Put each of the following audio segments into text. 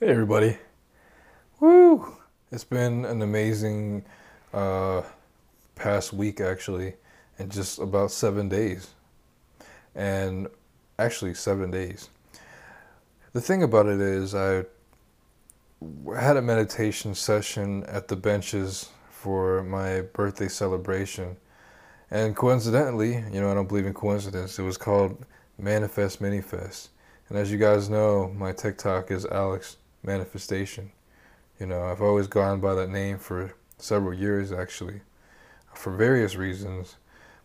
Hey everybody. Woo! It's been an amazing uh, past week actually, and just about seven days. And actually, seven days. The thing about it is, I had a meditation session at the benches for my birthday celebration. And coincidentally, you know, I don't believe in coincidence, it was called Manifest Minifest. And as you guys know, my TikTok is Alex manifestation. You know, I've always gone by that name for several years actually, for various reasons.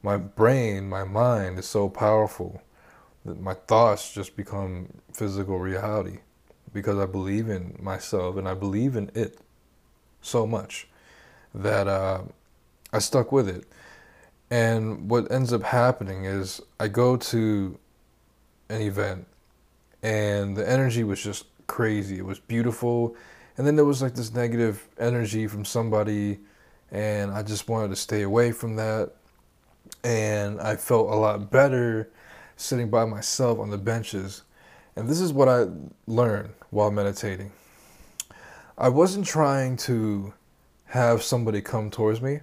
My brain, my mind is so powerful that my thoughts just become physical reality because I believe in myself and I believe in it so much that uh, I stuck with it. And what ends up happening is I go to an event and the energy was just crazy. It was beautiful. And then there was like this negative energy from somebody, and I just wanted to stay away from that. And I felt a lot better sitting by myself on the benches. And this is what I learned while meditating. I wasn't trying to have somebody come towards me.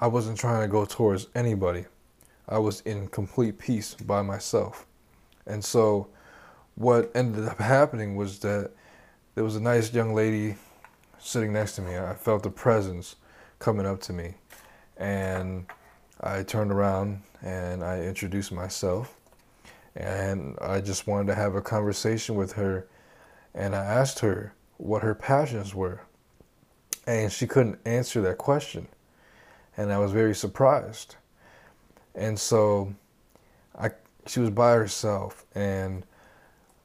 I wasn't trying to go towards anybody. I was in complete peace by myself. And so what ended up happening was that there was a nice young lady sitting next to me. I felt the presence coming up to me. And I turned around and I introduced myself. And I just wanted to have a conversation with her. And I asked her what her passions were. And she couldn't answer that question. And I was very surprised. And so I, she was by herself. And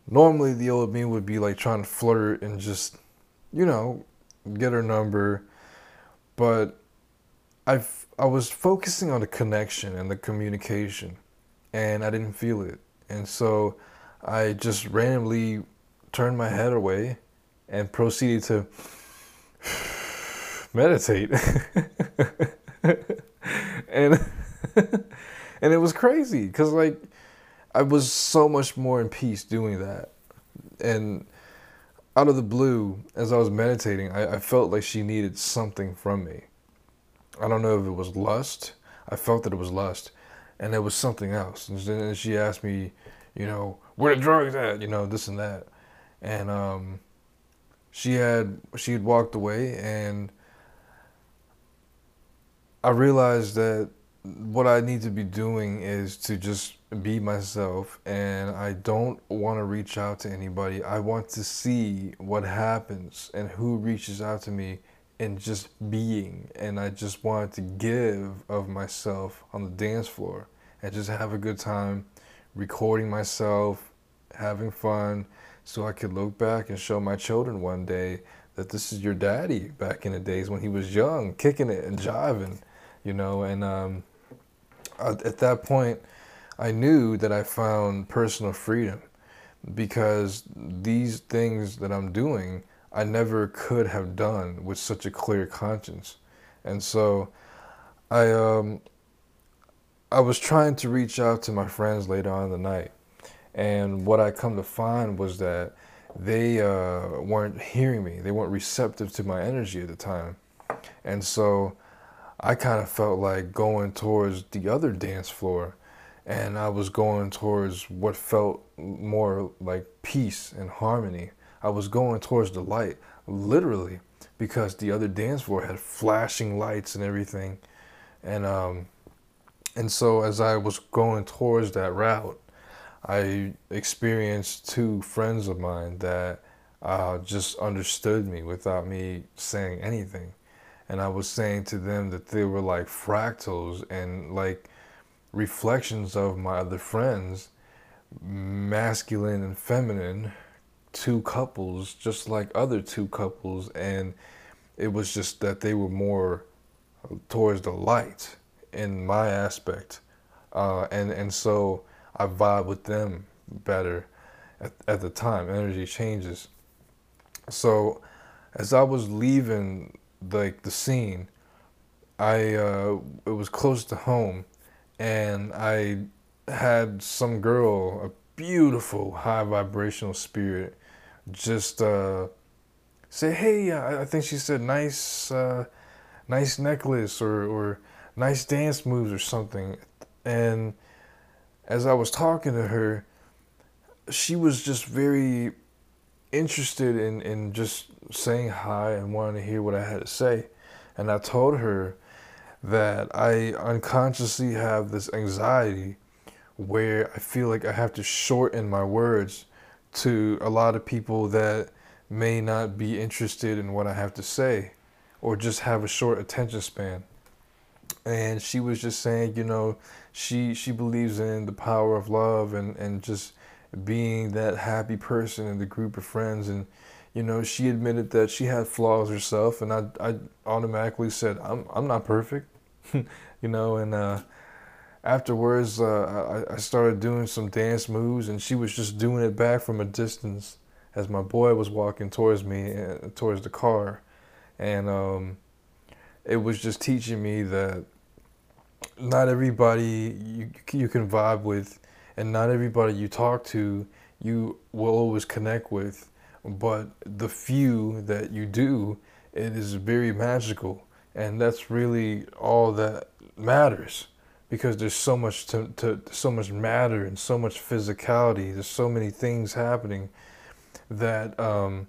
normally the old me would be like trying to flirt and just, you know, get her number. But I I was focusing on the connection and the communication, and I didn't feel it. And so I just randomly turned my head away and proceeded to meditate. and and it was crazy because like I was so much more in peace doing that. And out of the blue, as I was meditating, I, I, felt like she needed something from me. I don't know if it was lust. I felt that it was lust. And it was something else. And then she asked me, you know, where the drugs at? You know, this and that. And um, she had she had walked away and I realized that what I need to be doing is to just be myself and I don't want to reach out to anybody. I want to see what happens and who reaches out to me in just being and I just wanted to give of myself on the dance floor and just have a good time recording myself, having fun so I could look back and show my children one day that this is your daddy back in the days when he was young, kicking it and jiving, you know, and um, at that point I knew that I found personal freedom because these things that I'm doing, I never could have done with such a clear conscience. And so I, um, I was trying to reach out to my friends later on in the night. And what I come to find was that they uh, weren't hearing me. They weren't receptive to my energy at the time. And so I kind of felt like going towards the other dance floor and I was going towards what felt more like peace and harmony. I was going towards the light, literally, because the other dance floor had flashing lights and everything, and um, and so as I was going towards that route, I experienced two friends of mine that uh, just understood me without me saying anything, and I was saying to them that they were like fractals and like reflections of my other friends, masculine and feminine, two couples, just like other two couples, and it was just that they were more towards the light in my aspect, uh, and and so I vibe with them better at, at the time. Energy changes. So, as I was leaving like the scene, I uh, it was close to home and I had some girl, a beautiful high vibrational spirit, just uh, say, "Hey, I think she said nice, uh, nice necklace or or nice dance moves or something," and as I was talking to her, she was just very interested in, in just saying hi and wanting to hear what I had to say. And I told her that I unconsciously have this anxiety where I feel like I have to shorten my words to a lot of people that may not be interested in what I have to say or just have a short attention span. And she was just saying, you know, she she believes in the power of love and, and just being that happy person in the group of friends and you know she admitted that she had flaws herself and I, I automatically said I'm, I'm not perfect you know and uh, afterwards uh, I, I started doing some dance moves and she was just doing it back from a distance as my boy was walking towards me uh, towards the car. And um, it was just teaching me that not everybody you, you can vibe with and not everybody you talk to you will always connect with but the few that you do it is very magical. And that's really all that matters because there's so much to, to so much matter and so much physicality. There's so many things happening that um,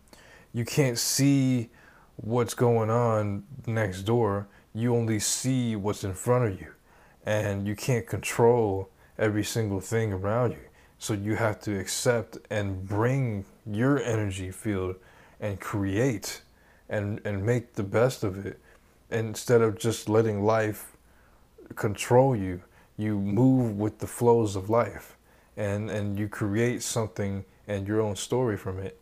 you can't see what's going on next door. You only see what's in front of you and you can't control every single thing around you. So you have to accept and bring your energy field and create and, and make the best of it. instead of just letting life control you, you move with the flows of life and, and you create something and your own story from it.